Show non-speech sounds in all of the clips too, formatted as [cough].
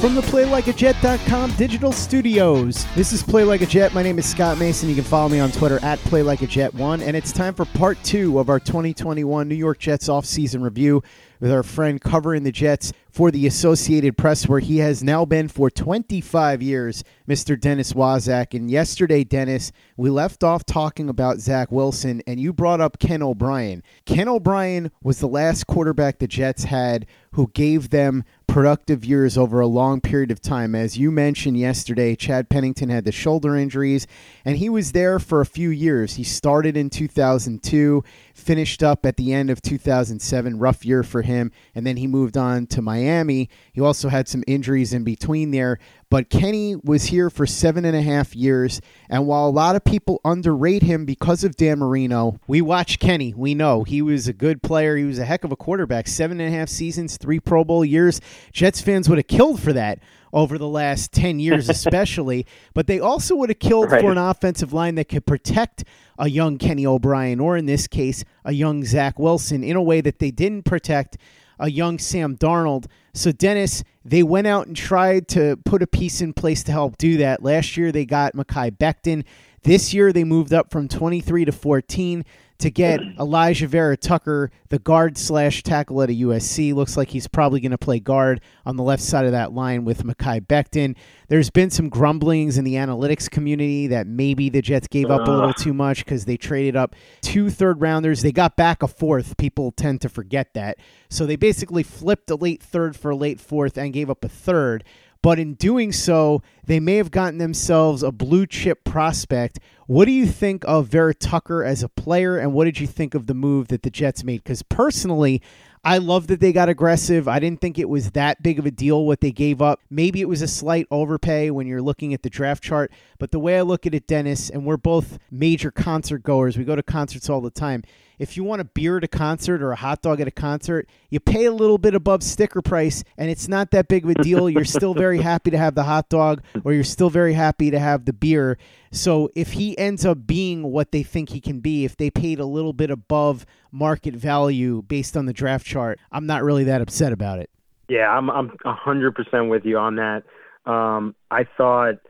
From the PlayLikeAJet.com digital studios, this is Play Like a Jet. My name is Scott Mason. You can follow me on Twitter at PlayLikeAJet1. And it's time for part two of our 2021 New York Jets offseason review with our friend covering the Jets for the Associated Press, where he has now been for 25 years, Mr. Dennis Waszak. And yesterday, Dennis, we left off talking about Zach Wilson, and you brought up Ken O'Brien. Ken O'Brien was the last quarterback the Jets had who gave them productive years over a long period of time. As you mentioned yesterday, Chad Pennington had the shoulder injuries, and he was there for a few years. He started in 2002, finished up at the end of 2007, rough year for him, and then he moved on to Miami. He also had some injuries in between there, but Kenny was here for seven and a half years, and while a lot of people underrate him because of Dan Marino, we watch Kenny. We know he was a good player. He was a heck of a quarterback. Seven and a half seasons, three Pro Bowl years. Jets fans would have killed for that over the last 10 years, [laughs] especially. but they also would have killed Right. for an offensive line that could protect a young Kenny O'Brien, or in this case, a young Zach Wilson, in a way that they didn't protect a young Sam Darnold. So, Dennis, they went out and tried to put a piece in place to help do that. Last year, they got Mekhi Becton. This year, they moved up from 23 to 14 to get [clears throat] Elijah Vera Tucker, the guard slash tackle at a USC. Looks like he's probably going to play guard on the left side of that line with Mekhi Becton. There's been some grumblings in the analytics community that maybe the Jets gave up a little too much because they traded up two third rounders. They got back a fourth. People tend to forget that. So they basically flipped a late third for a late fourth and gave up a third. But in doing so, they may have gotten themselves a blue chip prospect. What do you think of Vera Tucker as a player, and what did you think of the move that the Jets made? Because personally, I love that they got aggressive. I didn't think it was that big of a deal what they gave up. Maybe it was a slight overpay when you're looking at the draft chart. But the way I look at it, Dennis, and we're both major concert goers, we go to concerts all the time. If you want a beer at a concert or a hot dog at a concert, you pay a little bit above sticker price, and it's not that big of a deal. You're [laughs] still very happy to have the hot dog, or you're still very happy to have the beer. So if he ends up being what they think he can be, if they paid a little bit above market value based on the draft chart, I'm not really that upset about it. Yeah, I'm I'm a hundred percent with you on that. Um, I thought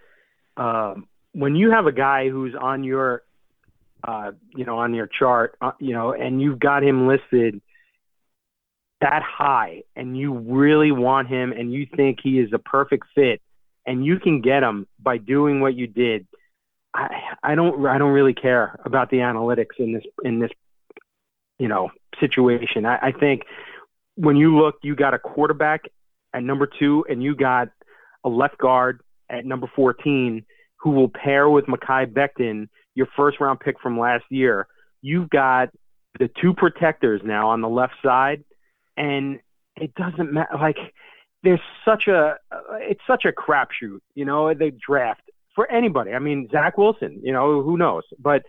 um, when you have a guy who's on your, uh, you know, on your chart, uh, you know, and you've got him listed that high, and you really want him, and you think he is a perfect fit, and you can get him by doing what you did. I I don't I don't really care about the analytics in this in this you know situation. I, I think when you look, you got a quarterback at number two, and you got a left guard at number 14. who will pair with Mekhi Becton, your first round pick from last year. You've got the two protectors now on the left side, and it doesn't matter. Like there's such a it's such a crapshoot, you know, the draft for anybody. I mean, Zach Wilson, you know, who knows? But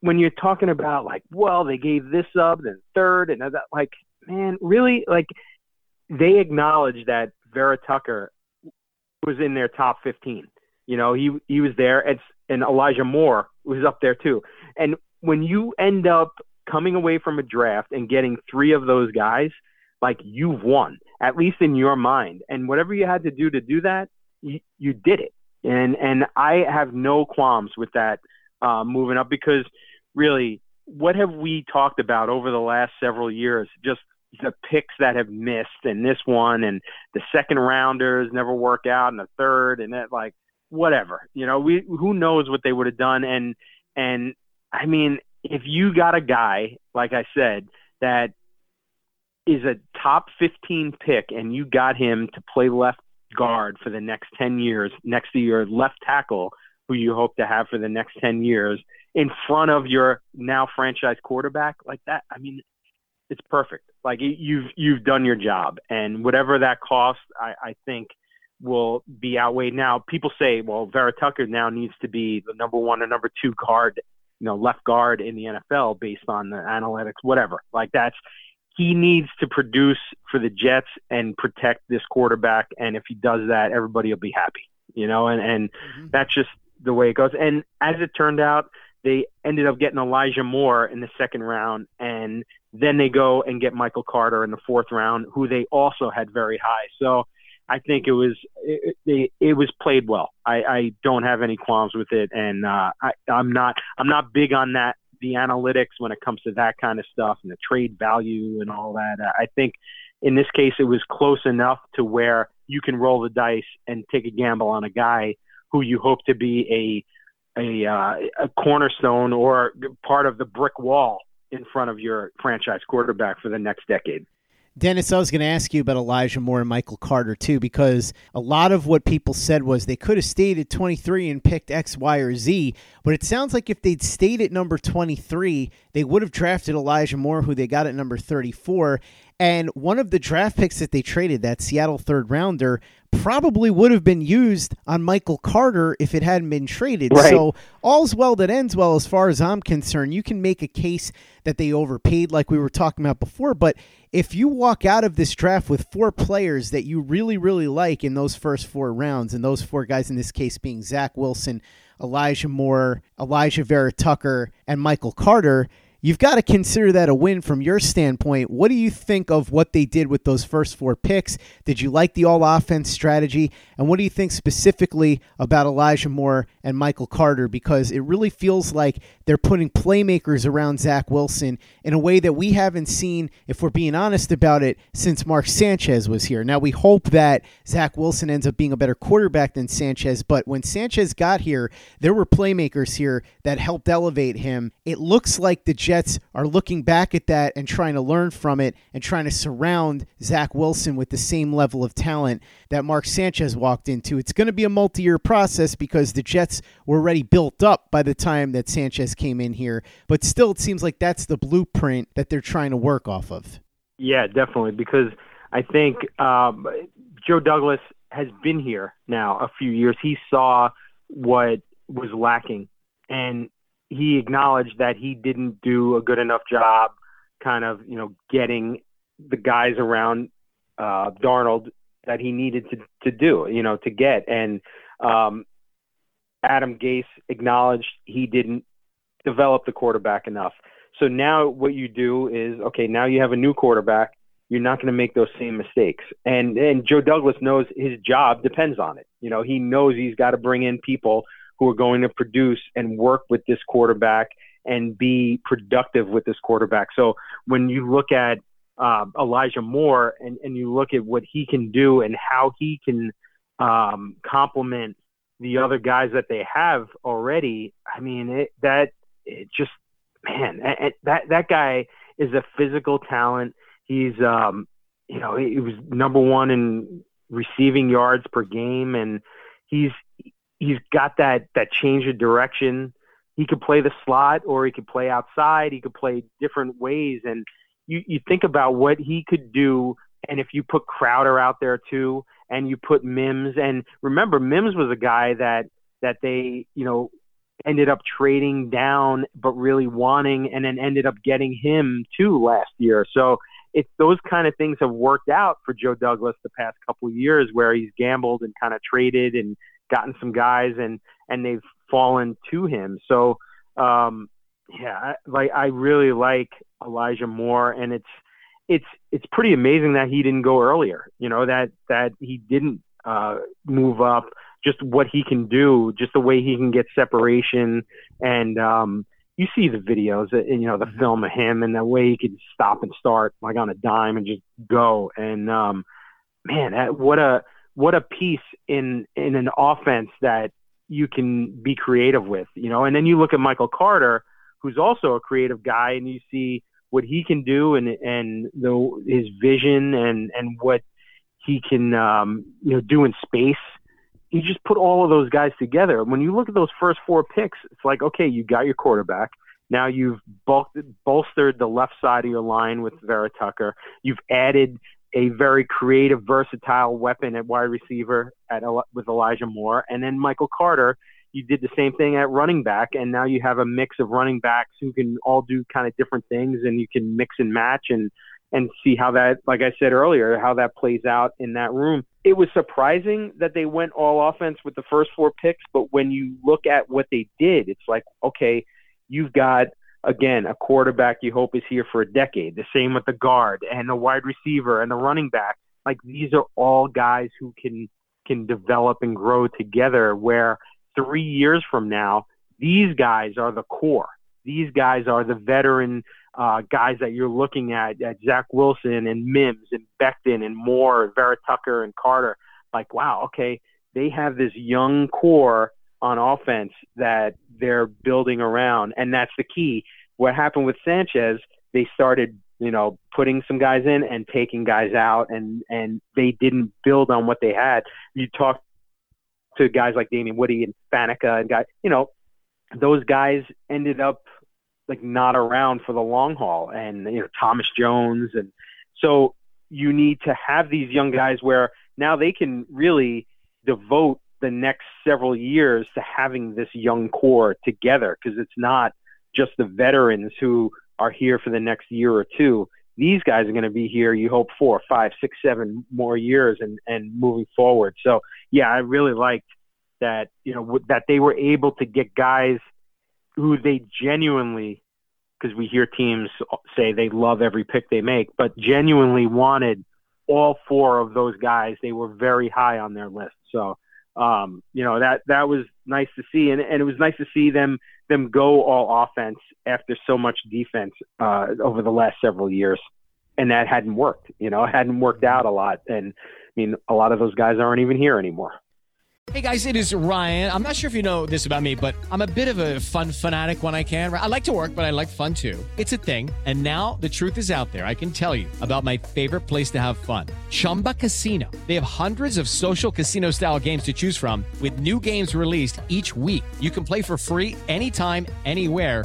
when you're talking about like, well, they gave this up, then third, and that, like, man, really, like, they acknowledge that Vera Tucker was in their top 15. You know, he he was there, and, and Elijah Moore was up there too. And when you end up coming away from a draft and getting three of those guys, like you've won, at least in your mind. And whatever you had to do to do that, you, you did it. And and I have no qualms with that uh, moving up because really, what have we talked about over the last several years? Just the picks that have missed, and this one, and the second rounders never work out, and the third, and that like whatever. You know, we who knows what they would have done, and and I mean, if you got a guy like I said that is a top 15 pick and you got him to play left guard for the next 10 years next to your left tackle who you hope to have for the next 10 years in front of your now franchise quarterback like that i mean it's perfect like you've you've done your job and whatever that cost i i think will be outweighed now people say well vera tucker now needs to be the number one or number two guard you know left guard in the nfl based on the analytics whatever like that's he needs to produce for the Jets and protect this quarterback. And if he does that, everybody will be happy, you know, and, and mm-hmm. that's just the way it goes. And as it turned out, they ended up getting Elijah Moore in the second round. And then they go and get Michael Carter in the fourth round, who they also had very high. So I think it was, it, it, it was played well. I, I don't have any qualms with it. And, uh, I, I'm not, I'm not big on that the analytics when it comes to that kind of stuff and the trade value and all that. I think in this case it was close enough to where you can roll the dice and take a gamble on a guy who you hope to be a a, uh, a cornerstone or part of the brick wall in front of your franchise quarterback for the next decade. Dennis, I was going to ask you about Elijah Moore and Michael Carter too, because a lot of what people said was they could have stayed at 23 and picked X, Y, or Z. But it sounds like if they'd stayed at number 23, they would have drafted Elijah Moore, who they got at number 34. And one of the draft picks that they traded, that Seattle third rounder, probably would have been used on Michael Carter if it hadn't been traded. Right. So all's well that ends well as far as I'm concerned. You can make a case that they overpaid like we were talking about before, but if you walk out of this draft with four players that you really, really like in those first four rounds, and those four guys in this case being Zach Wilson, Elijah Moore, Elijah Vera Tucker, and Michael Carter, You've got to consider that a win from your standpoint. What do you think of what they did with those first four picks? Did you like the all offense strategy? And what do you think specifically about Elijah Moore and Michael Carter? Because it really feels like they're putting playmakers around Zach Wilson in a way that we haven't seen, if we're being honest about it, since Mark Sanchez was here. Now, we hope that Zach Wilson ends up being a better quarterback than Sanchez, but when Sanchez got here, there were playmakers here that helped elevate him. It looks like the Jets are looking back at that and trying to learn from it and trying to surround Zach Wilson with the same level of talent that Mark Sanchez walked into. It's going to be a multi year process because the Jets were already built up by the time that Sanchez came in here. But still, it seems like that's the blueprint that they're trying to work off of. Yeah, definitely. Because I think um, Joe Douglas has been here now a few years. He saw what was lacking and he acknowledged that he didn't do a good enough job kind of, you know, getting the guys around uh, Darnold that he needed to, to do, you know, to get. And um, Adam Gase acknowledged he didn't develop the quarterback enough. So now what you do is, okay, now you have a new quarterback. You're not going to make those same mistakes. And and Joe Douglas knows his job depends on it. You know, he knows he's got to bring in people who are going to produce and work with this quarterback and be productive with this quarterback. So when you look at uh, Elijah Moore and, and you look at what he can do and how he can um, complement the other guys that they have already, I mean, it, that it just man, that that guy is a physical talent. He's um, you know, he was number one in receiving yards per game, and he's he's got that that change of direction. He could play the slot or he could play outside. He could play different ways. And you, you think about what he could do. And if you put Crowder out there too, and you put Mims, and remember Mims was a guy that that they you know ended up trading down, but really wanting, and then ended up getting him too last year. So it's those kind of things have worked out for Joe Douglas the past couple of years, where he's gambled and kind of traded and gotten some guys, and and they've fallen to him. So um, yeah, like I really like Elijah Moore, and it's it's it's pretty amazing that he didn't go earlier. You know that that he didn't uh, move up. Just what he can do, just the way he can get separation, and um, you see the videos, and uh, you know the film of him, and the way he could stop and start like on a dime and just go. And um, man, that, what a what a piece in in an offense that you can be creative with, you know. And then you look at Michael Carter, who's also a creative guy, and you see what he can do and and the his vision and and what he can um, you know do in space. You just put all of those guys together. When you look at those first four picks, it's like okay, you got your quarterback. Now you've bolstered the left side of your line with Vera Tucker. You've added a very creative, versatile weapon at wide receiver at with Elijah Moore, and then Michael Carter. You did the same thing at running back, and now you have a mix of running backs who can all do kind of different things, and you can mix and match and and see how that, like I said earlier, how that plays out in that room. It was surprising that they went all offense with the first four picks, but when you look at what they did, it's like, okay, you've got again, a quarterback you hope is here for a decade. The same with the guard and the wide receiver and the running back. Like these are all guys who can can develop and grow together. Where three years from now, these guys are the core. These guys are the veteran uh, guys that you're looking at, at Zach Wilson and Mims and Becton and Moore, and Vera Tucker and Carter. Like, wow, okay, they have this young core on offense that they're building around, and that's the key. What happened with Sanchez? They started, you know, putting some guys in and taking guys out, and and they didn't build on what they had. You talk to guys like Damien Woody and Faneca and guys, you know, those guys ended up like not around for the long haul, and you know Thomas Jones, and so you need to have these young guys where now they can really devote the next several years to having this young core together because it's not just the veterans who are here for the next year or two. These guys are going to be here, you hope, four, five, six, seven more years and, and moving forward. So, yeah, I really liked that, you know, that they were able to get guys who they genuinely, because we hear teams say they love every pick they make, but genuinely wanted all four of those guys. They were very high on their list. So, um, you know that that was nice to see, and, and it was nice to see them them go all offense after so much defense uh, over the last several years, and that hadn't worked. You know, hadn't worked out a lot, and I mean, a lot of those guys aren't even here anymore. Hey guys, it is Ryan. I'm not sure if you know this about me, but I'm a bit of a fun fanatic when I can. I like to work, but I like fun too. It's a thing. And now the truth is out there. I can tell you about my favorite place to have fun Chumba Casino. They have hundreds of social casino style games to choose from, with new games released each week. You can play for free anytime, anywhere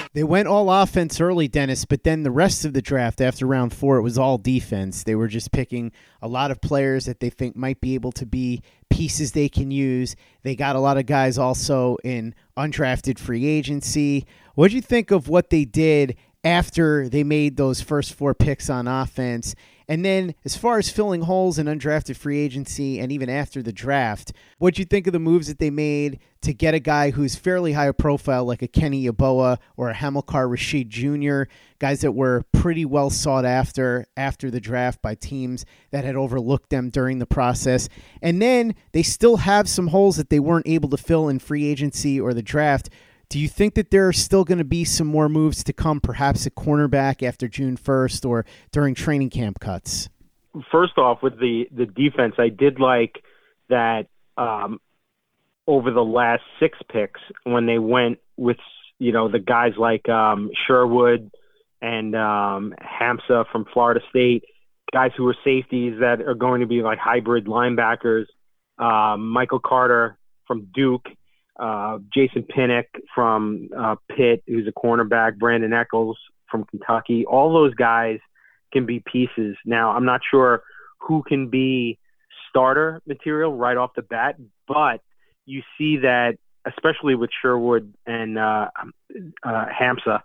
They went all offense early, Dennis, but then the rest of the draft after round four, it was all defense. They were just picking a lot of players that they think might be able to be pieces they can use. They got a lot of guys also in undrafted free agency. What do you think of what they did after they made those first four picks on offense? And then, as far as filling holes in undrafted free agency and even after the draft, what do you think of the moves that they made to get a guy who's fairly high profile, like a Kenny Yeboah or a Hamilcar Rashed Jr., guys that were pretty well sought after after the draft by teams that had overlooked them during the process? And then they still have some holes that they weren't able to fill in free agency or the draft. Do you think that there are still going to be some more moves to come, perhaps at cornerback after June 1st or during training camp cuts? First off, with the the defense, I did like that um, over the last six picks when they went with you know the guys like um, Sherwood and um, Hamsah from Florida State, guys who are safeties that are going to be like hybrid linebackers. Um, Michael Carter from Duke uh, Jason Pinnock from uh, Pitt, who's a cornerback, Brandin Echols from Kentucky. All those guys can be pieces. Now, I'm not sure who can be starter material right off the bat, but you see that, especially with Sherwood and uh, uh, Hamsah.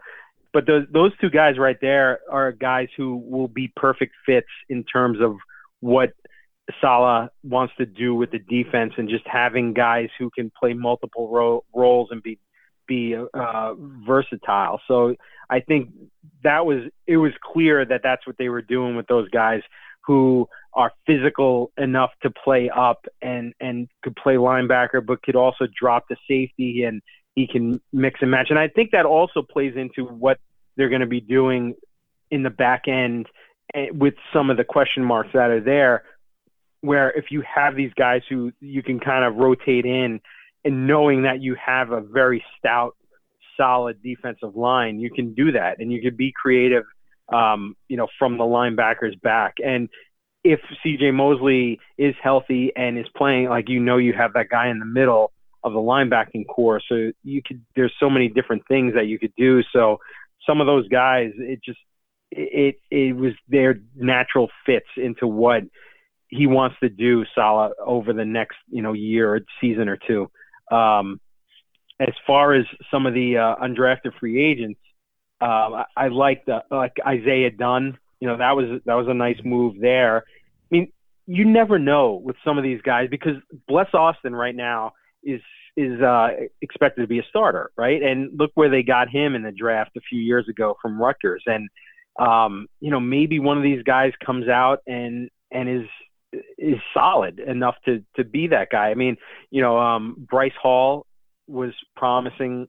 But those those two guys right there are guys who will be perfect fits in terms of what Salah wants to do with the defense and just having guys who can play multiple ro- roles and be be uh, versatile. So I think that was it was clear that that's what they were doing with those guys who are physical enough to play up and and could play linebacker, but could also drop the safety and he can mix and match. And I think that also plays into what they're going to be doing in the back end eh, with some of the question marks that are there where if you have these guys who you can kind of rotate in and knowing that you have a very stout, solid defensive line, you can do that and you can be creative, um, you know, from the linebackers back. And if CJ Mosley is healthy and is playing, like you know, you have that guy in the middle of the linebacking core. So you could, there's so many different things that you could do. So some of those guys, it just, it, it was their natural fits into what he wants to do Salah over the next you know year or season or two. Um, as far as some of the uh, undrafted free agents, um, I, I like the like Isaiah Dunn. You know that was that was a nice move there. I mean, you never know with some of these guys because Bless Austin right now is is uh, expected to be a starter, right? And look where they got him in the draft a few years ago from Rutgers, and um, you know maybe one of these guys comes out and and is is solid enough to to be that guy. I mean, you know, um, Bryce Hall was promising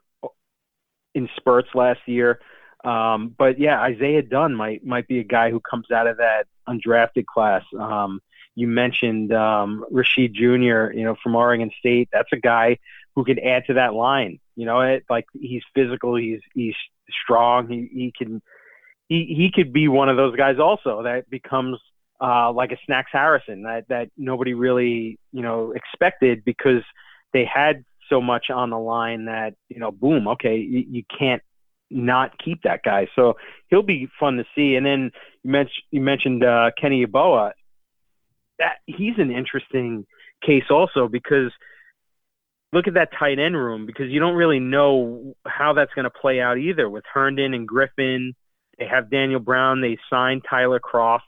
in spurts last year, um, but yeah, Isaiah Dunn might might be a guy who comes out of that undrafted class. Um, you mentioned um, Rashed Jr. You know, from Oregon State. That's a guy who could add to that line. You know, it like he's physical, he's he's strong, he he can he he could be one of those guys also that becomes uh, like a Snacks Harrison that that nobody really you know expected because they had so much on the line that you know boom okay you, you can't not keep that guy. So he'll be fun to see. And then you mentioned you mentioned uh, Kenny Yeboah that he's an interesting case also because look at that tight end room because you don't really know how that's going to play out either with Herndon and Griffin. They have Daniel Brown. They signed Tyler Kroft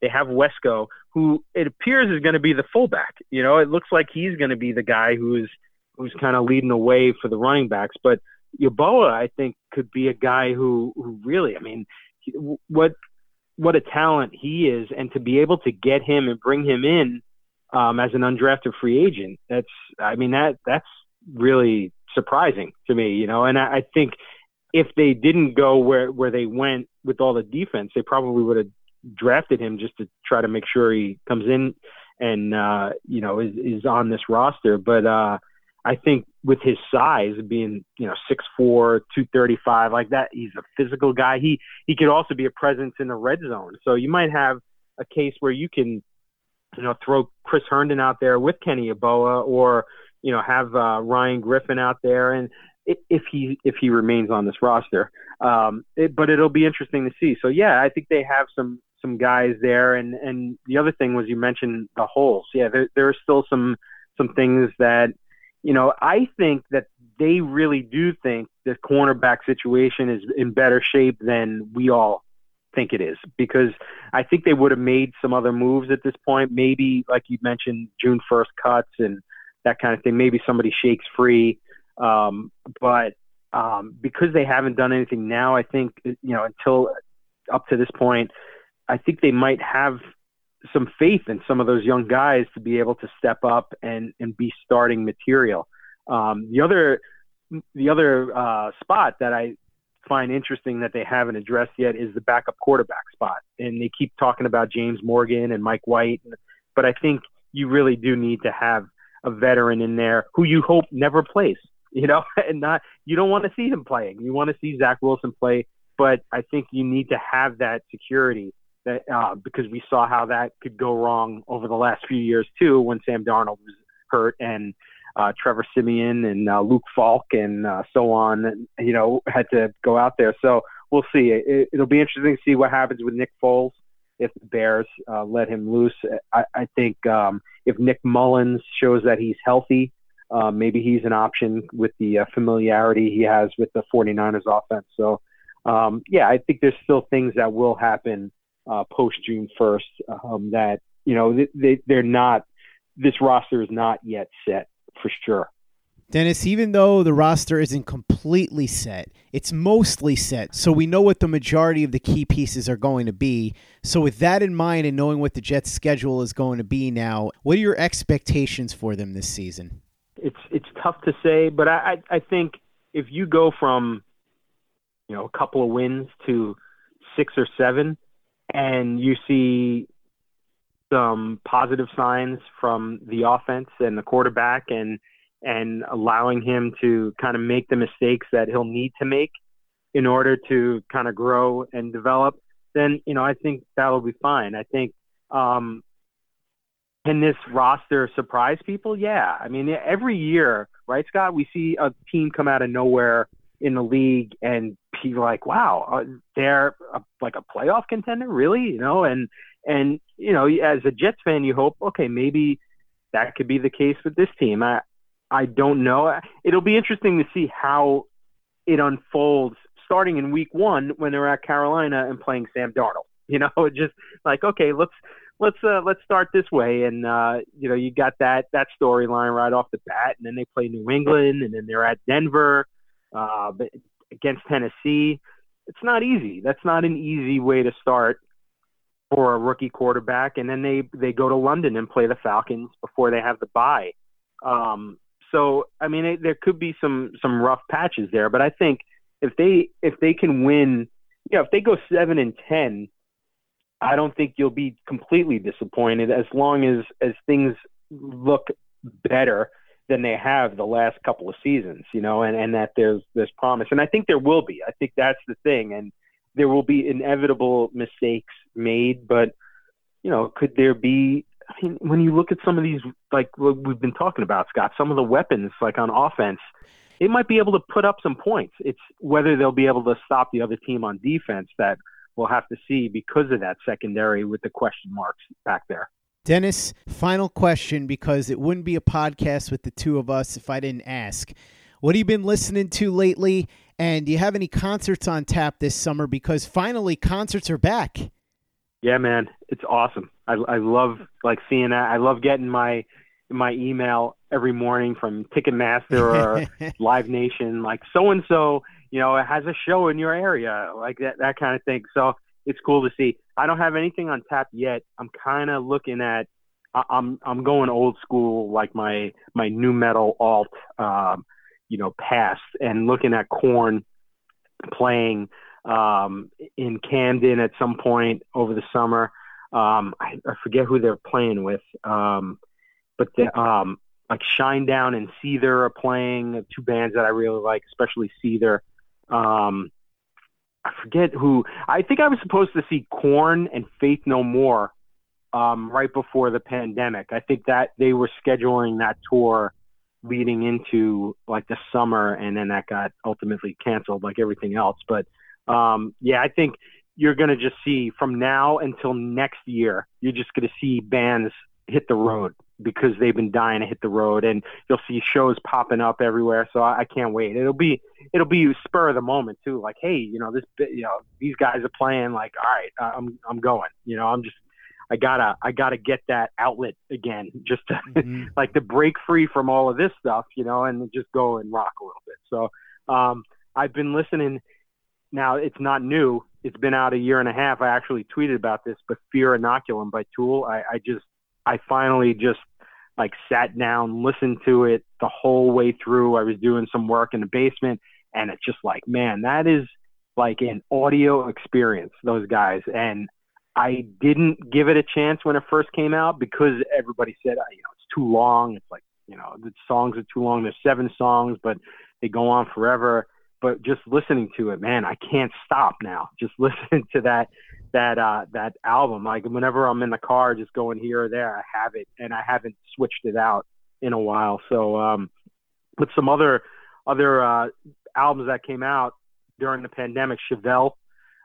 they have Wesco, who it appears is going to be the fullback. You know, it looks like he's going to be the guy who's who's kind of leading the way for the running backs. But Yeboah, I think, could be a guy who who really, I mean, what what a talent he is, and to be able to get him and bring him in um, as an undrafted free agent. That's, I mean, that that's really surprising to me, you know. And I, I think if they didn't go where where they went with all the defense, they probably would have drafted him just to try to make sure he comes in and uh, you know is, is on this roster. But uh, I think with his size, being you know six four, two thirty five, like that, he's a physical guy. He he could also be a presence in the red zone. So you might have a case where you can you know throw Chris Herndon out there with Kenny Yeboah, or you know have uh, Ryan Griffin out there, and if he if he remains on this roster. Um, it, but it'll be interesting to see. So yeah, I think they have some some guys there. And and the other thing was you mentioned the holes. Yeah, there there are still some some things that you know I think that they really do think the cornerback situation is in better shape than we all think it is because I think they would have made some other moves at this point. Maybe like you mentioned, June first cuts and that kind of thing. Maybe somebody shakes free. Um, but um, because they haven't done anything now, I think you know until up to this point, I think they might have some faith in some of those young guys to be able to step up and and be starting material. Um, the other the other uh, spot that I find interesting that they haven't addressed yet is the backup quarterback spot, and they keep talking about James Morgan and Mike White, but I think you really do need to have a veteran in there who you hope never plays. You know, [laughs] and not you don't want to see him playing. You want to see Zach Wilson play, but I think you need to have that security that uh, because we saw how that could go wrong over the last few years too when Sam Darnold was hurt and uh, Trevor Siemian and uh, Luke Falk and uh, so on, you know, had to go out there. So we'll see. It, will be interesting to see what happens with Nick Foles if the Bears uh, let him loose. I, I think um, if Nick Mullens shows that he's healthy, uh, maybe he's an option with the uh, familiarity he has with the 49ers offense. So, um, yeah, I think there's still things that will happen uh, post June 1st um, that, you know, they, they're not, this roster is not yet set for sure. Dennis, even though the roster isn't completely set, it's mostly set. So we know what the majority of the key pieces are going to be. So, with that in mind and knowing what the Jets' schedule is going to be now, what are your expectations for them this season? It's it's tough to say, but I I, I think if you go from you know a couple of wins to six or seven, and you see some positive signs from the offense and the quarterback and and allowing him to kind of make the mistakes that he'll need to make in order to kind of grow and develop, then you know I think that'll be fine. I think um, can this roster surprise people? Yeah, I mean every year, right, Scott? We see a team come out of nowhere in the league and be like, wow, uh, they're a, like a playoff contender, really, you know, and and you know, as a Jets fan, you hope, okay, maybe that could be the case with this team. I I don't know. It'll be interesting to see how it unfolds starting in week one when they're at Carolina and playing Sam Darnold. [laughs] You know, just like okay, let's let's uh, let's start this way, and uh, you know, you got that that storyline right off the bat, and then they play New England, and then they're at Denver, uh, against Tennessee. It's not easy. That's not an easy way to start for a rookie quarterback, and then they they go to London and play the Falcons before they have the bye. Um, so I mean, it, there could be some some rough patches there, but I think if they if they can win, you know, if they go seven and ten, I don't think you'll be completely disappointed as long as as things look better than they have the last couple of seasons, you know, and, and that there's there's promise. And I think there will be. I think that's the thing. And there will be inevitable mistakes made, but you know, could there be I mean, when you look at some of these like what we've been talking about, Scott, some of the weapons like on offense, it might be able to put up some points. It's whether they'll be able to stop the other team on defense that we'll have to see because of that secondary with the question marks back there. Dennis, final question because it wouldn't be a podcast with the two of us if I didn't ask. What have you been listening to lately? And do you have any concerts on tap this summer? Because finally, concerts are back. Yeah, man, it's awesome. I, I love like seeing that. I love getting my my email every morning from Ticketmaster or [laughs] Live Nation, like so and so, you know, it has a show in your area, like that that kind of thing. So it's cool to see. I don't have anything on tap yet. I'm kind of looking at I'm I'm going old school, like my my new metal alt, um, you know, past, and looking at Korn playing um, in Camden at some point over the summer. Um, I, I forget who they're playing with, um, but the, um, like Shinedown and Seether are playing two bands that I really like, especially Seether. Um, I forget who. I think I was supposed to see Korn and Faith No More um, right before the pandemic. I think that they were scheduling that tour leading into like the summer, and then that got ultimately canceled, like everything else. But um, yeah, I think you're going to just see from now until next year, you're just going to see bands hit the road because they've been dying to hit the road, and you'll see shows popping up everywhere. So I, I can't wait. It'll be it'll be spur of the moment too. Like, hey, you know this, you know these guys are playing. Like, all right, I'm I'm going. You know, I'm just I gotta I gotta get that outlet again, [laughs] just to mm-hmm. [laughs] like to break free from all of this stuff, you know, and just go and rock a little bit. So um, I've been listening. Now it's not new. It's been out a year and a half. I actually tweeted about this, but Fear Inoculum by Tool. I, I just I finally just like sat down, listened to it the whole way through. I was doing some work in the basement, and it's just like, man, that is like an audio experience. Those guys, and I didn't give it a chance when it first came out because everybody said, oh, you know, it's too long. It's like, you know, the songs are too long. There's seven songs, but they go on forever. But just listening to it, man, I can't stop now. Just [laughs] listening to that that uh that album. Like whenever I'm in the car, just going here or there, I have it, and I haven't switched it out in a while. So, um, with some other other uh, albums that came out during the pandemic, Chevelle,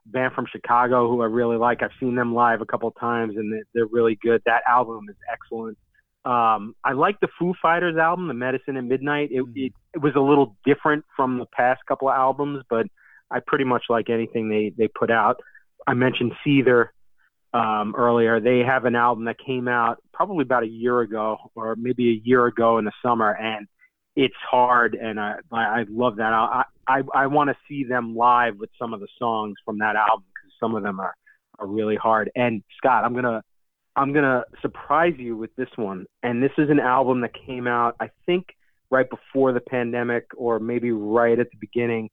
band from Chicago, who I really like. I've seen them live a couple of times, and they're really good. That album is excellent. Um, I like the Foo Fighters album, The Medicine at Midnight. It, mm-hmm. it, it was a little different from the past couple of albums, but I pretty much like anything they they put out. I mentioned Seether um, earlier. They have an album that came out probably about a year ago, or maybe a year ago in the summer, and it's hard, and I I love that. I I, I want to see them live with some of the songs from that album because some of them are are really hard. And Scott, I'm gonna I'm gonna surprise you with this one. And this is an album that came out I think right before the pandemic, or maybe right at the beginning.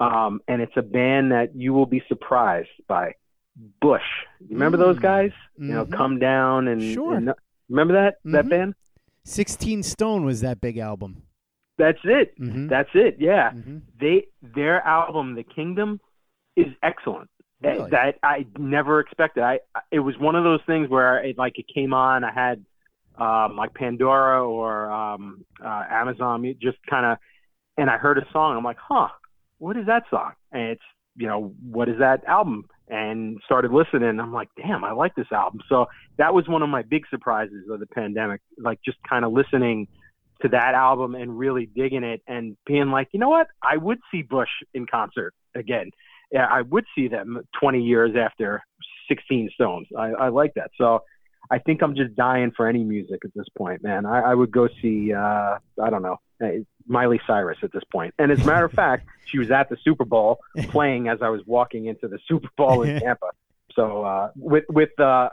Um, and it's a band that you will be surprised by. Bush. Remember mm. those guys? Mm-hmm. You know, mm-hmm. come down and, sure. and remember that mm-hmm. that band? Sixteen Stone was that big album. That's it. Mm-hmm. That's it. Yeah. Mm-hmm. They their album, The Kingdom, is excellent. Really? That, that I never expected. I it was one of those things where it like it came on. I had um, like Pandora or um, uh, Amazon, just kind of, and I heard a song. I'm like, huh, what is that song? And it's, you know, what is that album? And started listening. I'm like, damn, I like this album. So that was one of my big surprises of the pandemic, like just kind of listening to that album and really digging it and being like, you know what, I would see Bush in concert again. Yeah, I would see them 20 years after 16 Stones. I, I like that. So I think I'm just dying for any music at this point, man. I, I would go see, uh, I don't know, Miley Cyrus at this point. And as a matter of [laughs] fact, she was at the Super Bowl playing as I was walking into the Super Bowl in [laughs] Tampa. So uh, with with uh,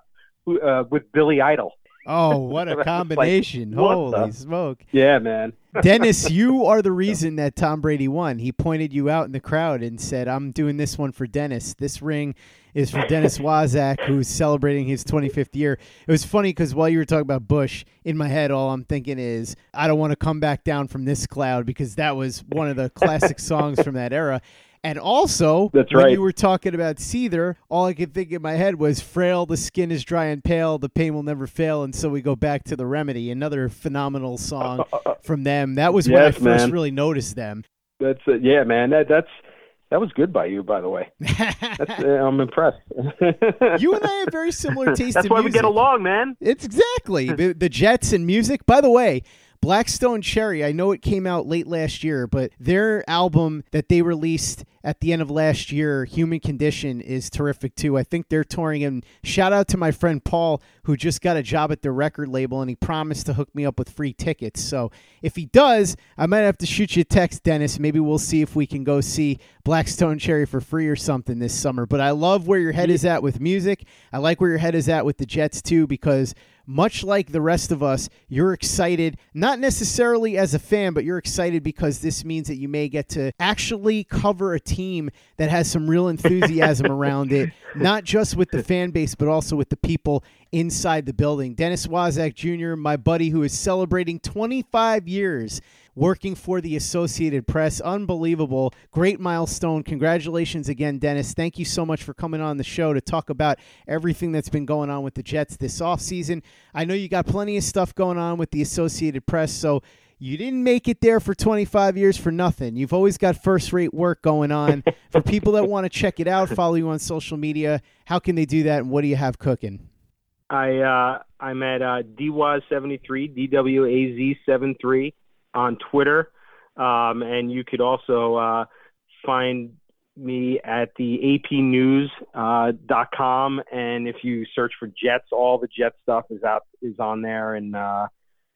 uh, with Billy Idol. Oh, [laughs] what a combination! like, Holy smoke! Yeah, man. [laughs] Dennis, you are the reason that Tom Brady won. He pointed you out in the crowd and said, "I'm doing this one for Dennis. This ring is for Dennis [laughs] Waszak, who's celebrating his 25th year." It was funny because while you were talking about Bush, in my head, all I'm thinking is, "I don't want to come back down from this cloud" because that was one of the classic songs from that era. And also, That's when right. you were talking about Seether, all I could think in my head was frail, the skin is dry and pale, the pain will never fail. And so we go back to the remedy, another phenomenal song [laughs] from them. That was when I first man. really noticed them. That's uh, yeah, man. That that's that was good by you, by the way. [laughs] Uh, I'm impressed. [laughs] you and I have very similar taste. That's why music. we get along, man. It's exactly the, the Jets and music. By the way, Black Stone Cherry, I know it came out late last year, but their album that they released at the end of last year, Human Condition, is terrific too. I think they're touring, and shout out to my friend Paul, who just got a job at the record label, and he promised to hook me up with free tickets. So if he does, I might have to shoot you a text, Dennis. Maybe we'll see if we can go see Black Stone Cherry for free or something this summer. But I love where your head is at with music. I like where your head is at with the Jets too, because much like the rest of us, you're excited, not necessarily as a fan, but you're excited because this means that you may get to actually cover a team that has some real enthusiasm around it, [laughs] not just with the fan base, but also with the people inside the building. Dennis Waszak Jr., my buddy who is celebrating 25 years working for the Associated Press. Unbelievable. Great milestone. Congratulations again, Dennis. Thank you so much for coming on the show to talk about everything that's been going on with the Jets this offseason. I know you got plenty of stuff going on with the Associated Press, so you didn't make it there for 25 years for nothing. You've always got first rate work going on. for people that want to check it out, follow you on social media, how can they do that and what do you have cooking? I uh, I'm at uh, DWAZ73, DWAZ73 on Twitter, um, and you could also uh, find me at the APNews.com. Uh, and if you search for Jets, all the Jet stuff is out is on there. And uh,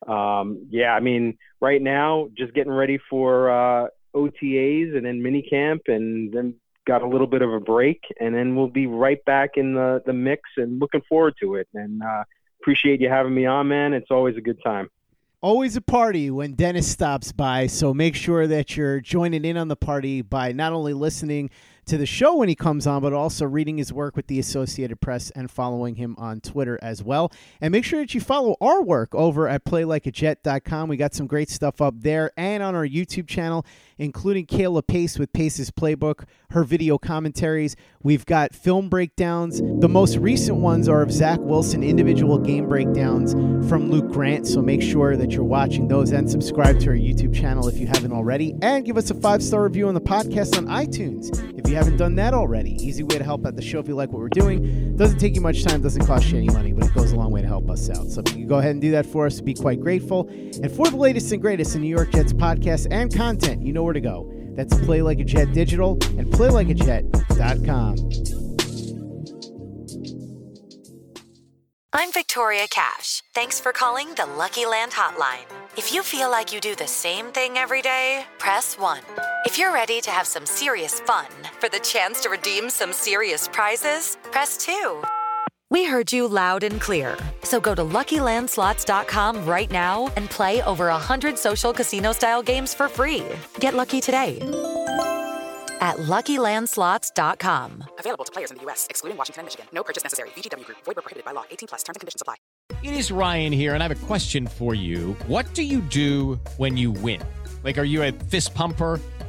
um, yeah, I mean, right now, just getting ready for uh, OTAs and then minicamp, and then got a little bit of a break, and then we'll be right back in the the mix and looking forward to it. And uh, appreciate you having me on, man. It's always a good time always a party when Dennis stops by. So make sure that you're joining in on the party by not only listening to the show when he comes on, but also reading his work with the Associated Press and following him on Twitter as well. And make sure that you follow our work over at playlikeajet.com. We got some great stuff up there and on our YouTube channel, including Kayla Pace with Pace's Playbook, her video commentaries. We've got film breakdowns. The most recent ones are of Zach Wilson individual game breakdowns from Luke Grant. So make sure that you're watching those and subscribe to our YouTube channel if you haven't already. And give us a five star review on the podcast on iTunes if you haven't done that already. Easy way to help out the show if you like what we're doing. Doesn't take you much time, doesn't cost you any money, but it goes a long way to help us out. So if you can go ahead and do that for us, we'd be quite grateful. And for the latest and greatest in New York Jets podcasts and content, you know where to go. That's Play Like a Jet Digital and PlayLikeAJet.com. I'm Victoria Cash. Thanks for calling the Lucky Land Hotline. If you feel like you do the same thing every day, press 1. If you're ready to have some serious fun for the chance to redeem some serious prizes, press 2. We heard you loud and clear. So go to LuckyLandSlots.com right now and play over 100 social casino-style games for free. Get lucky today at LuckyLandSlots.com. Available to players in the U.S., excluding Washington and Michigan. No purchase necessary. VGW Group. Void were prohibited by law. 18 plus. Terms and conditions apply. It is Ryan here, and I have a question for you. What do you do when you win? Like, are you a fist pumper?